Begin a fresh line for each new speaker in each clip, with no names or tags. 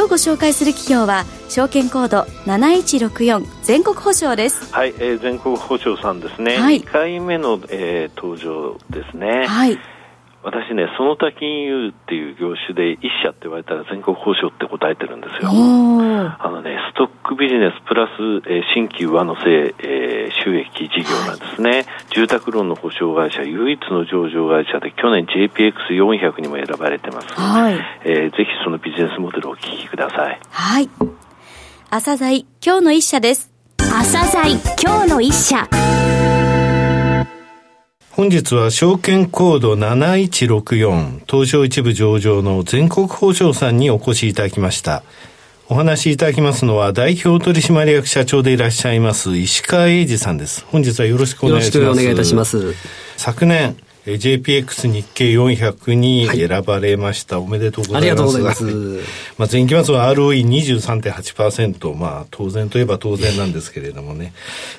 今日ご紹介する企業は証券コード7164全国保証です。
はい、えー、全国保証さんですね、はい、2回目の、えー、登場ですね。
はい
私ね、その他金融っていう業種で一社って言われたら全国保証って答えてるんですよ。あのね、ストックビジネスプラス、えー、新規上乗せ、えー、収益事業なんですね、はい、住宅ローンの保証会社、唯一の上場会社で去年 JPX400 にも選ばれてます。
はい、
えー、ぜひそのビジネスモデルをお聞きください。
はい。朝鮮今日の一社です。
朝鮮今日の一社。
本日は証券コード7164東証一部上場の全国保証さんにお越しいただきました。お話しいただきますのは代表取締役社長でいらっしゃいます石川英二さんです。本日はよろしくお願いします。よろしくお願いいたします。昨年、JPX 日経400に選ばれました、はい、おめでとうございます。ありがとうございます。まあ前期末は ROE23.8%、まあ当然といえば当然なんですけれどもね。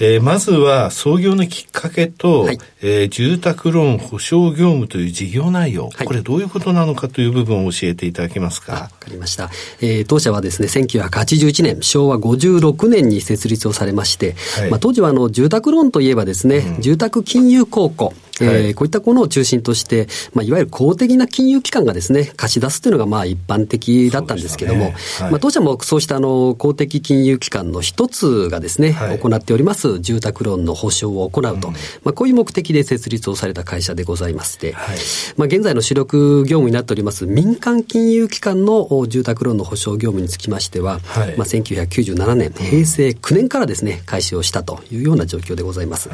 えー、まずは創業のきっかけと、はい、えー、住宅ローン保証業務という事業内容、はい、これどういうことなのかという部分を教えていただけますか？わ
かりました。えー、当社はですね、1981年、昭和56年に設立をされまして、はい、まあ当時はあの住宅ローンといえばですね、うん、住宅金融公庫、えー、こういったものを中心として、まあ、いわゆる公的な金融機関がですね、貸し出すというのがまあ一般的だったんですけども、ね。はい、まあ、当社もそうしたあの公的金融機関の一つがですね、はい、行っております住宅ローンの保証を行うと、うん、まあ、こういう目的で設立をされた会社でございまして、はい、まあ、現在の主力業務になっております民間金融機関の住宅ローンの保証業務につきましては、まあ、1997年、平成9年からですね、開始をしたというような状況でございます。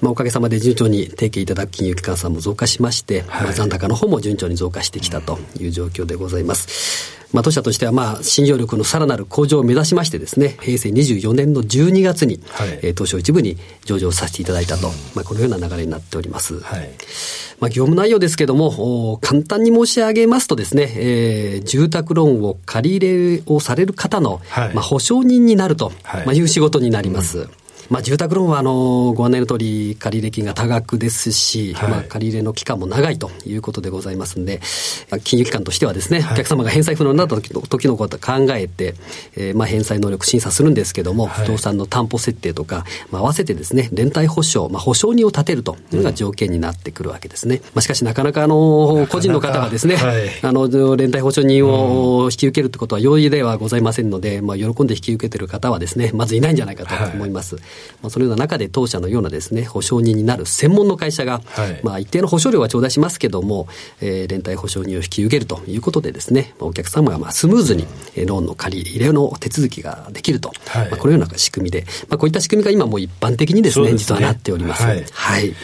まあ、おかげさまで順調に提携いただく金融機関さんも増加しまして、はい、まあ、残高の方も順調に増加してきたという状況でございます。まあ、当社としては、まあ、新業力のさらなる向上を目指しましてですね、平成24年の12月に、はい、えー、東証一部に上場させていただいたと、うん、まあ、このような流れになっております。はい、まあ、業務内容ですけども、簡単に申し上げますとですね、えー、住宅ローンを借り入れをされる方の、はい、まあ、保証人になると、まあ、いう仕事になります。うんまあ、住宅ローンはあのご案内の通り、借入金が多額ですし、はい、まあ、借入の期間も長いということでございますんで、金融機関としてはですね、はい、お客様が返済不能になった時の時のことを考えて、えー、まあ返済能力審査するんですけども、はい、不動産の担保設定とか、まあ、合わせてですね、連帯保証、まあ、保証人を立てるというのが条件になってくるわけですね。まあ、しかしなかなかあの個人の方がですね、あの連帯保証人を引き受けるということは容易ではございませんので、まあ、喜んで引き受けている方はですね、まずいないんじゃないかと思います。まあ、そのような中で当社のようなですね、保証人になる専門の会社が、はい、まあ一定の保証料は頂戴しますけども、えー、連帯保証人を引き受けるということでですね、お客様がまあスムーズにローンの借り入れの手続きができると、はい、まあこのような仕組みで、まあこういった仕組みが今もう一般的にですね、すね実はなっております。はい。
はい、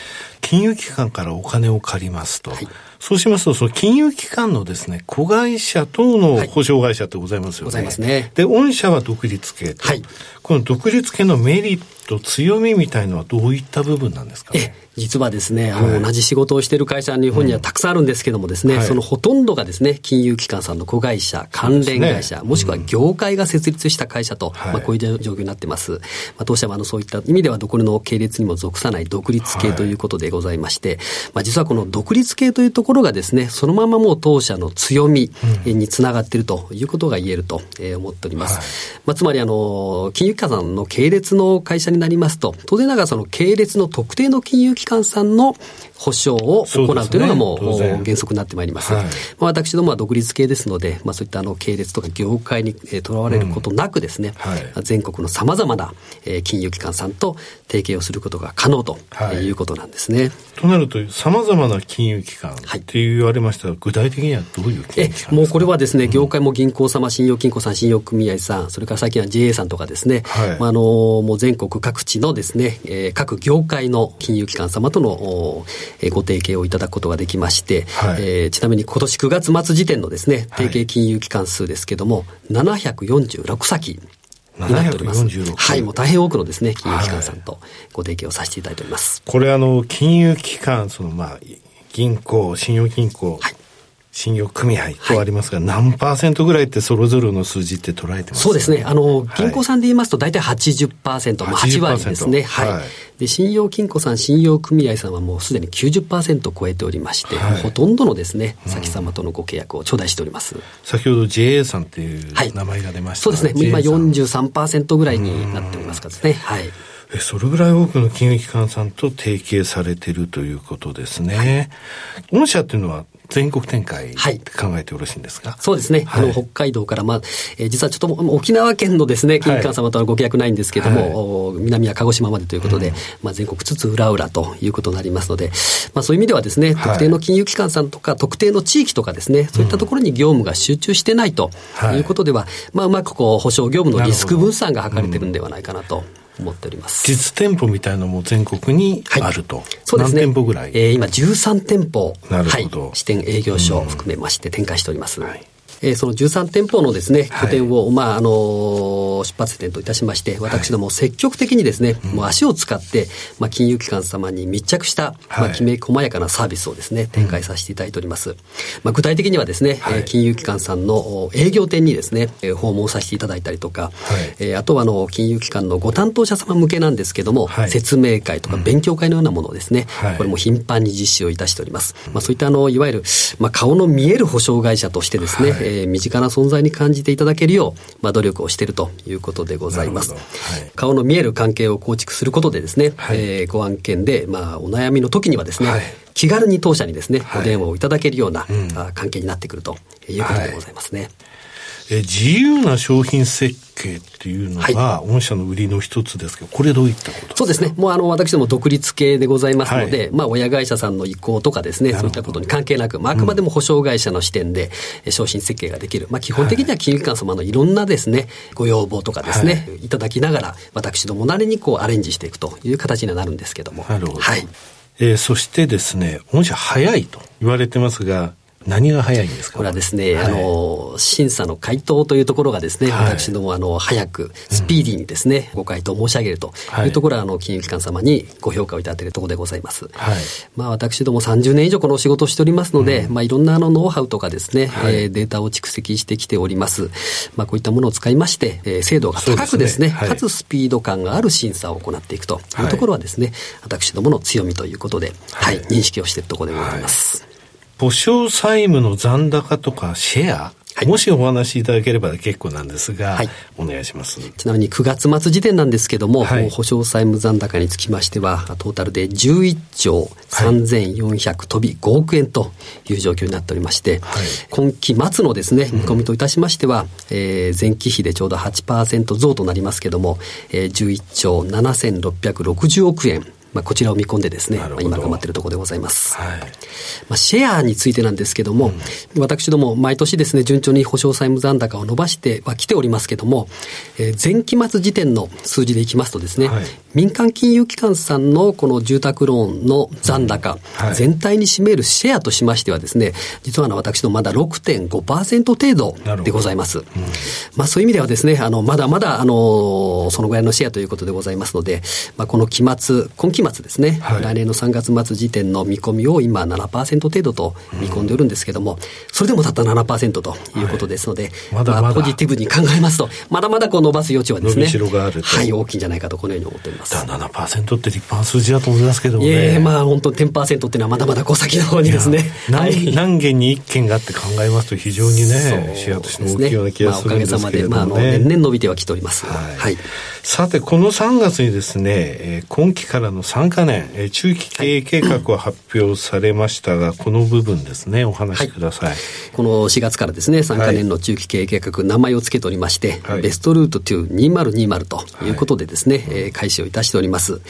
金融機関からお金を借りますと。はいそうしますと、その金融機関のですね、子会社等の保証会社ってございますよね。ご
ざいますね。
で、御社は独立系
はい。
この独立系のメリット、強みみたいのはどういった部分なんですか、
ね、実はですね、あの、同じ仕事をしている会社、日本にはたくさんあるんですけどもですね、うんそのほとんどがですね、金融機関さんの子会社、関連会社、ね、もしくは業界が設立した会社と、まあ、こういう状況になってます。まあ、当社はあのそういった意味では、どこの系列にも属さない独立系ということでございまして、まあ、実はこの独立系というところがですね、そのままもう当社の強みにつながっているということが言えると思っております。まあ、つまり、あの、金融機関さんの系列の会社になりますと、当然ながらその系列の特定の金融機関さんの保証を行うというのがもう原則になってまいります。はい、まあ、私どもは独立系ですので、まあ、そういったあの系列とか業界にとらわれることなくですね、うんはい、全国のさまざまな金融機関さんと提携をすることが可能とい。うことなんですね。はい、
となると、さまざまな金融機関って言われましたが、具体的にはどういう金融機関
もうこれはですね、業界も銀行様、信用金庫さん、信用組合さん、それから最近は JA さんとかですね、はい、まあ、あのもう全国各地のですね、えー、各業界の金融機関様とのご提携をいただくことができまして、はい、えー、ちなみに今年9月末時点のですね、提携金融機関数ですけども、はい、746先になっております。
は
い、もう大変多くのですね、金融機関さんとご提携をさせていただいております。
これあの、金融機関、そのまあ、銀行、信用金庫、はい、信用組合とありますが、はい、何パーセントぐらいってそれぞれの数字って捉えてます、
そうですね。あの、銀行さんで言いますと大体80%、はい、8割ですね。はい。はい、で、信用金庫さん、信用組合さんはもうすでに90%超えておりまして、はい、ほとんどのですね、先様とのご契約を頂戴しております。
先ほど JA さんっていう名前が出ました、
はい、そうですね。今43%ぐらいになっておりますからですね。はい。
それぐらい多くの金融機関さんと提携されているということですね。御社っていうのは全国展開って考えてよろしいんですか、
はい、そうですね。はい、あの、北海道から、まあ、えー、実はちょっと沖縄県のですね、金融機関様とはご契約ないんですけれども、はい、南は鹿児島までということで、うん、まあ、全国津々浦々ということになりますので、まあ、そういう意味ではですね、特定の金融機関さんとか、特定の地域とかですね、そういったところに業務が集中してないということでは、まあ、うまくこう、保証業務のリスク分散が図れてるんではないかなと。思っております。
実店舗みたいなのも全国にあると、はい、
そうですね。
何店舗ぐらい、
えー、今13店舗。なるほど、はい、支店営業所を含めまして展開しております、はいえー、その13店舗のですね、拠点を、はい、まあ、あの、出発点といたしまして、私ども積極的にですね、はい、もう足を使って、まあ、金融機関様に密着した、まあ、きめ細やかなサービスをですね、展開させていただいております。まあ、具体的にはですね、はい、金融機関さんの営業店にですね、訪問させていただいたりとか、はい、えー、あとは、あの、金融機関のご担当者様向けなんですけども、説明会とか勉強会のようなものをですね、これも頻繁に実施をいたしております。まあ、そういった、あの、いわゆる、まあ、顔の見える保証会社としてですね、えー、身近な存在に感じていただけるよう、まあ、努力をしているということでございます。はい、顔の見える関係を構築することでですね、はい、えー、ご案件で、まあ、お悩みの時にはですね、はい、気軽に当社にですね、お電話をいただけるような、うん、関係になってくるということでございますね。
え自由な商品設計っていうのが、御社の売りの一つですけど、これどういったこと
そうですね。もうあの、私ども独立系でございますので、はい、まあ、親会社さんの意向とかですね、そういったことに関係なく、まあ、あくまでも保証会社の視点で、商品設計ができる。まあ、基本的には金融機関様のいろんなですね、ご要望とかですね、はい、いただきながら、私どもなりにこう、アレンジしていくという形にはなるんですけども。
なるほど。はい。えー、そしてですね、御社早いと言われてますが、何が早いんですか？
これはですね、はい、あの、審査の回答というところがですね、はい、私ども、あの、早く、スピーディーにですね、うん、ご回答申し上げるとい。うところは、あの、金融機関様にご評価をいただいているところでございます。はい。まあ、私ども30年以上この仕事をしておりますので、うん、まあ、いろんなあの、ノウハウとかですね、はい、えー、データを蓄積してきております。まあ、こういったものを使いまして、えー、精度が高くですね、すねかつスピード感がある審査を行っていくというところはですね、私どもの強みということで、はい、認識をしているところでございます。
保証債務の残高とかシェアはい、もしお話しいただければ結構なんですが、はい、お願いします。
ちなみに9月末時点なんですけども、はい、保証債務残高につきましては、トータルで11兆3400飛び5億円という状況になっておりまして、はい、今期末のですね、見込みといたしましては、うん、えー、前期比でちょうど8%増となりますけども、えー、11兆7660億円、まあ、こちらを見込んでですね、まあ、今頑張っているところでございます。はい、まあ、シェアについてなんですけども、うん、私ども毎年ですね、順調に保証債務残高を伸ばしてはきておりますけども、えー、前期末時点の数字でいきますとですね、はい、民間金融機関さんのこの住宅ローンの残高、うん。はい、全体に占めるシェアとしましてはですね、実はあの私どもまだ6.5%程度でございます。うん、まあそういう意味ではですね、あの、まだまだあの、そのぐらいのシェアということでございますので、まあこの期末、今期期末ですね、はい、来年の3月末時点の見込みを今7%程度と見込んでおるんですけども、それでもたった7%ということですので、はい、まだまだポジティブに考えますと、まだまだこう伸ばす余地はですね、はい、大きいんじゃないかと、このように思っております。
7%って立派な数字だと思いますけどね。い
え、まあ本当に10%っていうのはまだまだ小先の方にですね。
何何件に1件があって考えますと非常にね、シェアとして大きいような気がするんですけれども、ね、まあ、おかげさまで、まあ、あの年
々伸びてはきております。はい。
はい、さて、この3月にですね、えー、今期からの3か年、えー、中期経営計画を発表されましたが、はい、この部分ですね、お話しください。はい、
この4月からですね、3か年の中期経営計画、名前を付けておりまして、ベストルート2020ということでですね、はい、えー、開始をいたしております。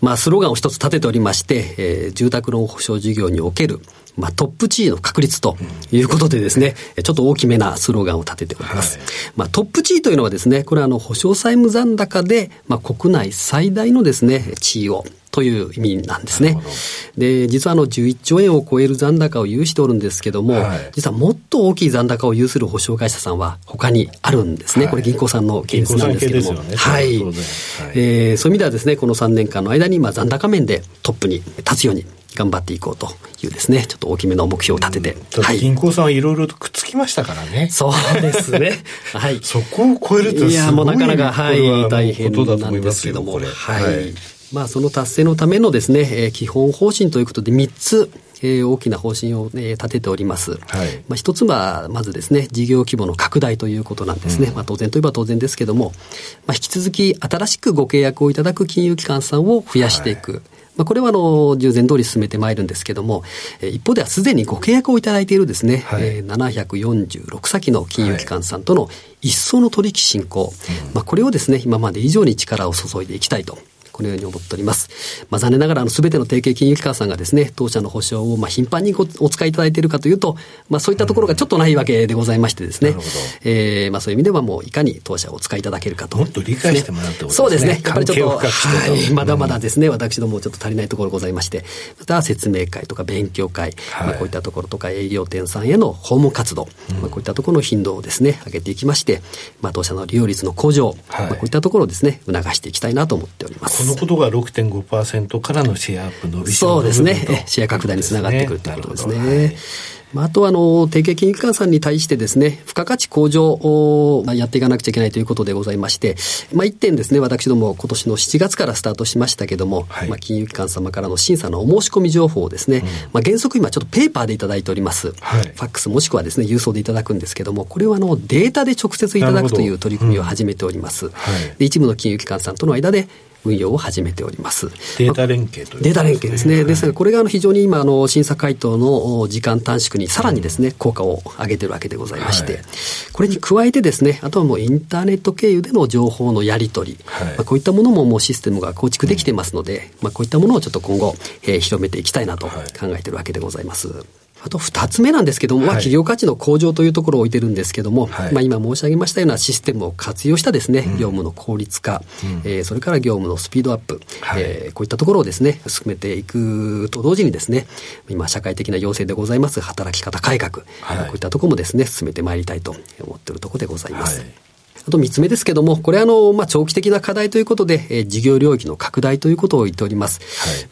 まあ、スローガンを一つ立てておりまして、えー、住宅ローン保証事業におけるまあ、トップ地位の確率ということでですね、うん、ちょっと大きめなスローガンを立てております。はい、まあ、トップ地位というのはですね、これはあの、保証債務残高で、まあ、国内最大のですね、地位をという意味なんですね。で、実はあの11兆円を超える残高を有しておるんですけども、はい、実はもっと大きい残高を有する保証会社さんは他にあるんですね。はい、これ銀行さんのケースなんですけども。ね、はい。はい、えー、そういう意味ではですね、この3年間の間に、まあ残高面でトップに立つように頑張っていこうというですね、ちょっと大きめの目標を立てて。
はい、銀行さんはいろいろとくっつきましたからね。
そうですね。
はい。そこを超えると
いや、もうなかなか、はい、大変なんですけども。はい。まあ、その達成のためのですね、えー、基本方針ということで3つ、えー、大きな方針を、えー、立てております。はい、まあ、一つは、まずですね、事業規模の拡大ということなんですね。うん、まあ、当然といえば当然ですけども、まあ、引き続き新しくご契約をいただく金融機関さんを増やしていく。はいまあ、これはあの従前通り進めてまいるんですけども、え一方ではすでにご契約をいただいているですね、はい、えー、746先の金融機関さんとの一層の取引進行、はい、まあ、これをですね、今まで以上に力を注いでいきたいとこのように思っております。まあ、残念ながら、あの、すべての提携金融機関さんがですね、当社の保証を、まあ、頻繁にお使いいただいているかというと、まあ、そういったところがちょっとないわけでございましてですね、うん、えー、まあ、そういう意味ではもう、いかに当社をお使いいただけるかと。
もっと理解してもらうってことですね。
そうですね。やっぱりちょっと、はい、まだまだですね、私どもちょっと足りないところございまして、また説明会とか勉強会、はい、まあ、こういったところとか営業店さんへの訪問活動、うん、まあ、こういったところの頻度をですね、上げていきまして、まあ、当社の利用率の向上、はい、まあ、こういったところをですね、促していきたいなと思っております。
このことが6.5 0.5%からのシェアアップ伸び
そうですね。シェア拡大につながってくるということですね。まあ、あとは、あの、提携金融機関さんに対してですね、付加価値向上を、まあ、やっていかなくちゃいけないということでございまして、まあ、一点ですね、私ども今年の7月からスタートしましたけども、はい、まあ、金融機関様からの審査のお申し込み情報をですね、うん、まあ、原則今ちょっとペーパーでいただいております。はい、ファックスもしくはですね、郵送でいただくんですけども、これをあの、データで直接いただくという取り組みを始めております。うんはい、で一部の金融機関さんとの間で、運用を始めております。
データ連携という、
データ連携ですね。はい、ですが、これがあの非常に今、あの、審査回答の時間短縮にさらにですね、効果を上げてるわけでございまして、はい、これに加えてですね、あとはもうインターネット経由での情報のやり取り、はい、まあ、こういったものももうシステムが構築できてますので、まあ、こういったものをちょっと今後、えー、広めていきたいなと考えてるわけでございます。あと二つ目なんですけども、はい、企業価値の向上というところを置いてるんですけども、はい、まあ今申し上げましたようなシステムを活用したですね、うん、業務の効率化、うん、えー、それから業務のスピードアップ、はい、えー、こういったところをですね、進めていくと同時にですね、今社会的な要請でございます働き方改革、はい、こういったところもですね、進めてまいりたいと思っているところでございます。あと三つ目ですけども、これあの、まあ、長期的な課題ということで、えー、事業領域の拡大ということを言っております。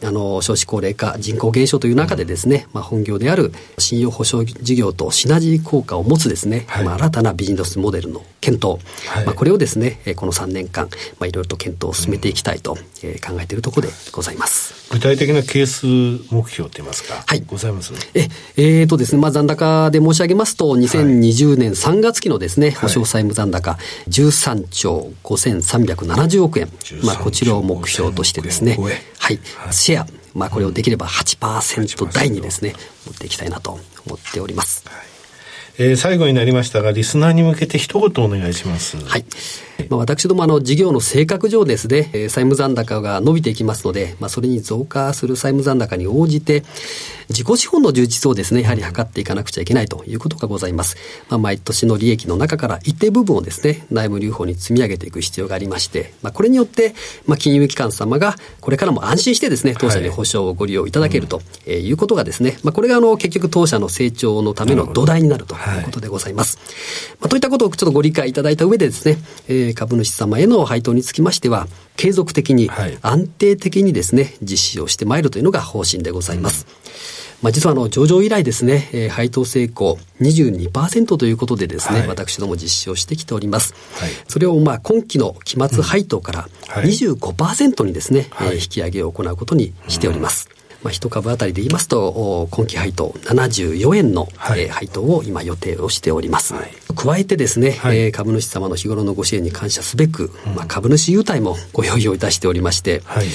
はい、あの、少子高齢化、人口減少という中でですね、うん、まあ、本業である信用保証事業とシナジー効果を持つですね、はい、まあ、新たなビジネスモデルの検討、はい、まあ、これをですね、この3年間、まあ、いろいろと検討を進めていきたいと、え考えているところでございます。
具体的なケース目標って言いますか、はい、ございます？
え、えーとですね、まあ、残高で申し上げますと、2020年3月期のですね、保証債務残高、13兆5370億円、まあ、こちらを目標としてですね、はい、シェア、まあ、これをできれば8%台にですね、持っていきたいなと思っております。はい。
えー、最後になりましたが、リスナーに向けて一言お願いします。
はい。まあ、私どもあの事業の性格上ですね、えー、債務残高が伸びていきますので、まあ、それに増加する債務残高に応じて、自己資本の充実をですね、やはり図っていかなくちゃいけないということがございます。まあ、毎年の利益の中から一定部分をですね、内部留保に積み上げていく必要がありまして、まあ、これによって、まあ、金融機関様がこれからも安心してですね、当社に保証をご利用いただけるということがですね、まあ、これがあの結局当社の成長のための土台になるということでございます。まあ、といったことをちょっとご理解いただいた上でですね、えー、株主様への配当につきましては、継続的に、安定的にですね、実施をしてまいるというのが方針でございます。まあ、実はあの上場以来ですね、えー、配当成功22%ということでですね、はい、私ども実施をしてきております。はい、それをまあ今期の期末配当から25%にですね、はい、えー、引き上げを行うことにしております。まあ、一株当たりで言いますと、今期配当74円の、はい、えー、配当を今予定をしております。はい、加えてですね、はい、えー、株主様の日頃のご支援に感謝すべく、うん、まあ、株主優待もご用意をいたしておりまして、はい。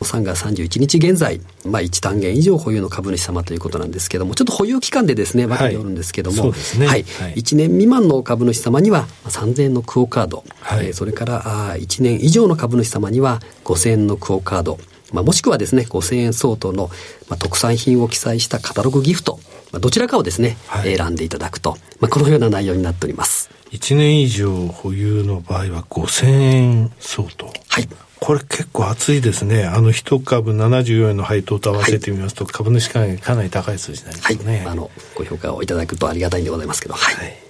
3月31日現在、まあ、1単元以上保有の株主様ということなんですけども、ちょっと保有期間でですね、分けておるんですけども、はい、ね。はい、1年未満の株主様には3000円のクオカード、はい、えー、それからあ1年以上の株主様には5000円のクオカード、まあ、もしくはですね、5000円相当の、まあ、特産品を記載したカタログギフト、まあ、どちらかをですね、はい、選んでいただくと、まあ、このような内容になっております。
1年以上保有の場合は5000円相当。
はい。
これ結構熱いですね。あの一株74円の配当と合わせてみますと、はい、株主還元かなり高い数字になりますね。はい、
あの、ご評価をいただくとありがたいんでございますけど、はい。はい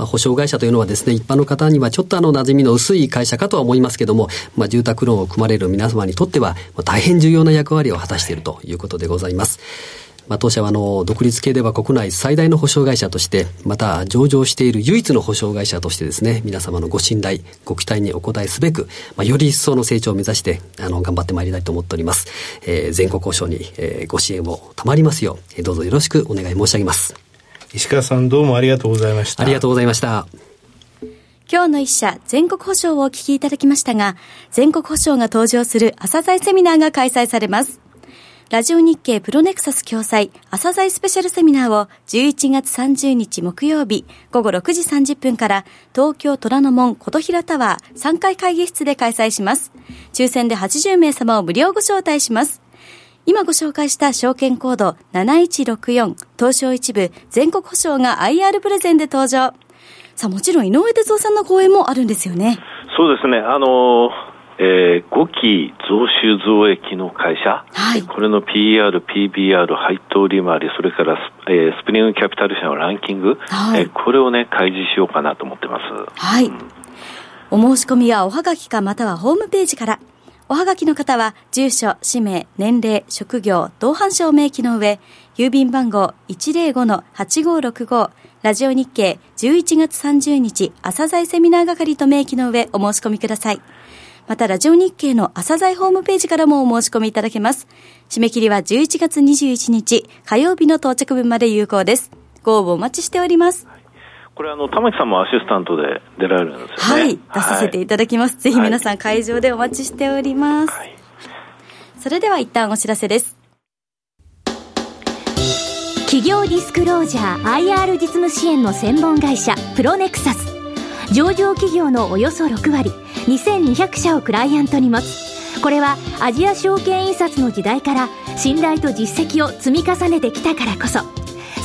まあ、保証会社というのはですね、一般の方にはちょっとあの馴染みの薄い会社かとは思いますけども、まあ、住宅ローンを組まれる皆様にとっては、ま、大変重要な役割を果たしているということでございます。まあ、当社はあの独立系では国内最大の保証会社として、また上場している唯一の保証会社としてですね、皆様のご信頼、ご期待にお応えすべく、まあ、より一層の成長を目指して、あの、頑張ってまいりたいと思っております。えー、全国保証に、えー、ご支援を賜りますよう、どうぞよろしくお願い申し上げます。
石川さんどうもありがとうございました。
ありがとうございました。
今日の一社、全国保証をお聞きいただきましたが、全国保証が登場する朝鮮セミナーが開催されます。ラジオ日経プロネクサス共催朝鮮スペシャルセミナーを11月30日木曜日午後6時30分から東京虎ノ門琴平タワー3階会議室で開催します。抽選で80名様を無料ご招待します。今ご紹介した証券コード7164東証一部全国保証が IR プレゼンで登場。さあもちろん井上哲夫さんの講演もあるんですよね。
そうですね。あのーえー、5期増収増益の会社、はい、これの PR、PBR、配当利回り、それからス,、えー、スプリングキャピタル社のランキング、はい、えー、これをね、開示しようかなと思ってます。
はい。うん、お申し込みはおはがきかまたはホームページから。おはがきの方は、住所、氏名、年齢、職業、同伴証明記の上、郵便番号105-8565、ラジオ日経11月30日朝鮮セミナー係と明記の上お申し込みください。また、ラジオ日経の朝鮮ホームページからもお申し込みいただけます。締め切りは11月21日火曜日の到着分まで有効です。ご応募お待ちしております。
これあの玉木さんもアシスタントで出られるんです
よね。はい、出させていただきます。はい、ぜひ皆さん会場でお待ちしております。はい、それでは一旦お知らせです。
企業ディスクロージャー IR 実務支援の専門会社プロネクサス。上場企業のおよそ6割、2200社をクライアントに持つ。これはアジア証券印刷の時代から信頼と実績を積み重ねてきたからこそ。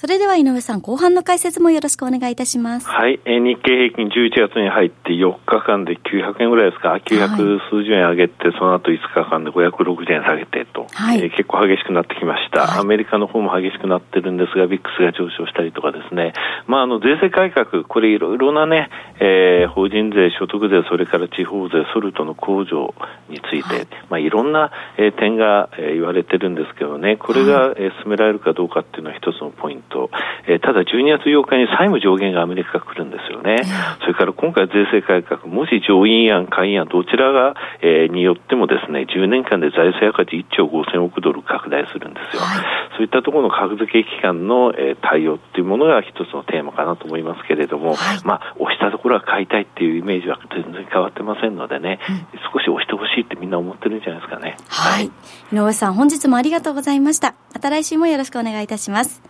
それでは井上さん、後半の解説もよろしくお願いいたします。
はい。えー、日経平均11月に入って4日間で900円ぐらいですか、900数十円上げて、その後5日間で560円下げてと、はい、えー、結構激しくなってきました、はい、アメリカの方も激しくなってるんですが、 VIX が上昇したりとかですね、まあ、あの、税制改革、これいろいろなね、えー、法人税、所得税、それから地方税、ソルトの控除について、はい。まあ、いろんな、えー、点が、えー、言われてるんですけどね、これが、えー、進められるかどうかっていうのは一つのポイント。と、えー、ただ12月8日に債務上限がアメリカが来るんですよね。それから今回税制改革、もし上院案、下院案、どちらが、えー、によってもですね、10年間で財政赤字1兆5000億ドル拡大するんですよ。はい、そういったところの格付け機関の、えー、対応っていうものが一つのテーマかなと思いますけれども、はい、まあ、押したところは買いたいっていうイメージは全然変わってませんのでね、うん、少し押してほしいってみんな思ってるんじゃないですかね。
はい。井上さん、本日もありがとうございました。また来週もよろしくお願いいたします。